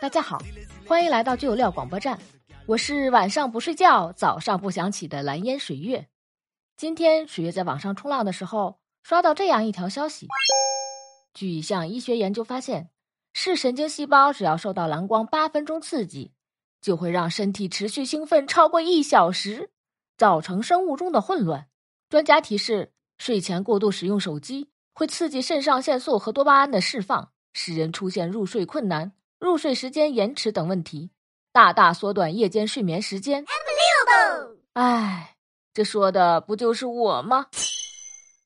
大家好，欢迎来到就有料广播站，我是晚上不睡觉、早上不想起的蓝烟水月。今天水月在网上冲浪的时候，刷到这样一条消息：据一项医学研究发现，视神经细胞只要受到蓝光八分钟刺激，就会让身体持续兴奋超过一小时，造成生物钟的混乱。专家提示，睡前过度使用手机。会刺激肾上腺素和多巴胺的释放，使人出现入睡困难、入睡时间延迟等问题，大大缩短夜间睡眠时间。哎，这说的不就是我吗？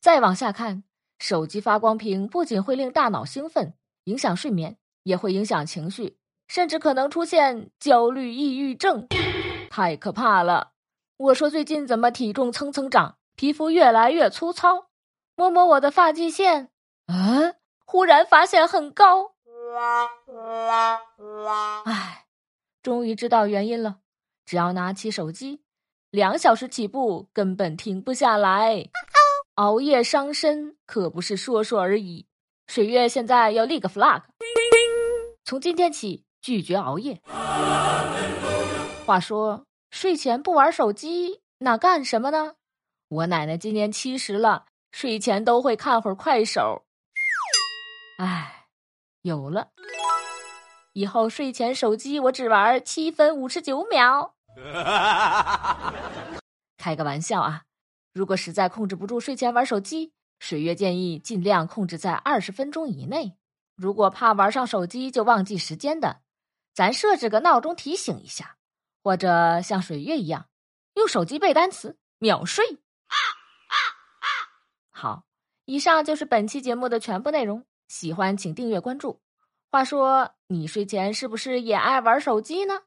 再往下看，手机发光屏不仅会令大脑兴奋，影响睡眠，也会影响情绪，甚至可能出现焦虑、抑郁症，太可怕了！我说最近怎么体重蹭蹭涨，皮肤越来越粗糙？摸摸我的发际线，啊！忽然发现很高。唉，终于知道原因了。只要拿起手机，两小时起步根本停不下来。熬夜伤身可不是说说而已。水月现在要立个 flag，从今天起拒绝熬夜。话说，睡前不玩手机，那干什么呢？我奶奶今年七十了。睡前都会看会儿快手，哎，有了，以后睡前手机我只玩七分五十九秒。开个玩笑啊！如果实在控制不住睡前玩手机，水月建议尽量控制在二十分钟以内。如果怕玩上手机就忘记时间的，咱设置个闹钟提醒一下，或者像水月一样用手机背单词秒睡。好，以上就是本期节目的全部内容。喜欢请订阅关注。话说，你睡前是不是也爱玩手机呢？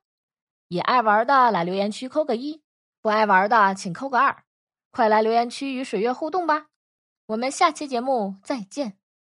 也爱玩的来留言区扣个一，不爱玩的请扣个二。快来留言区与水月互动吧！我们下期节目再见。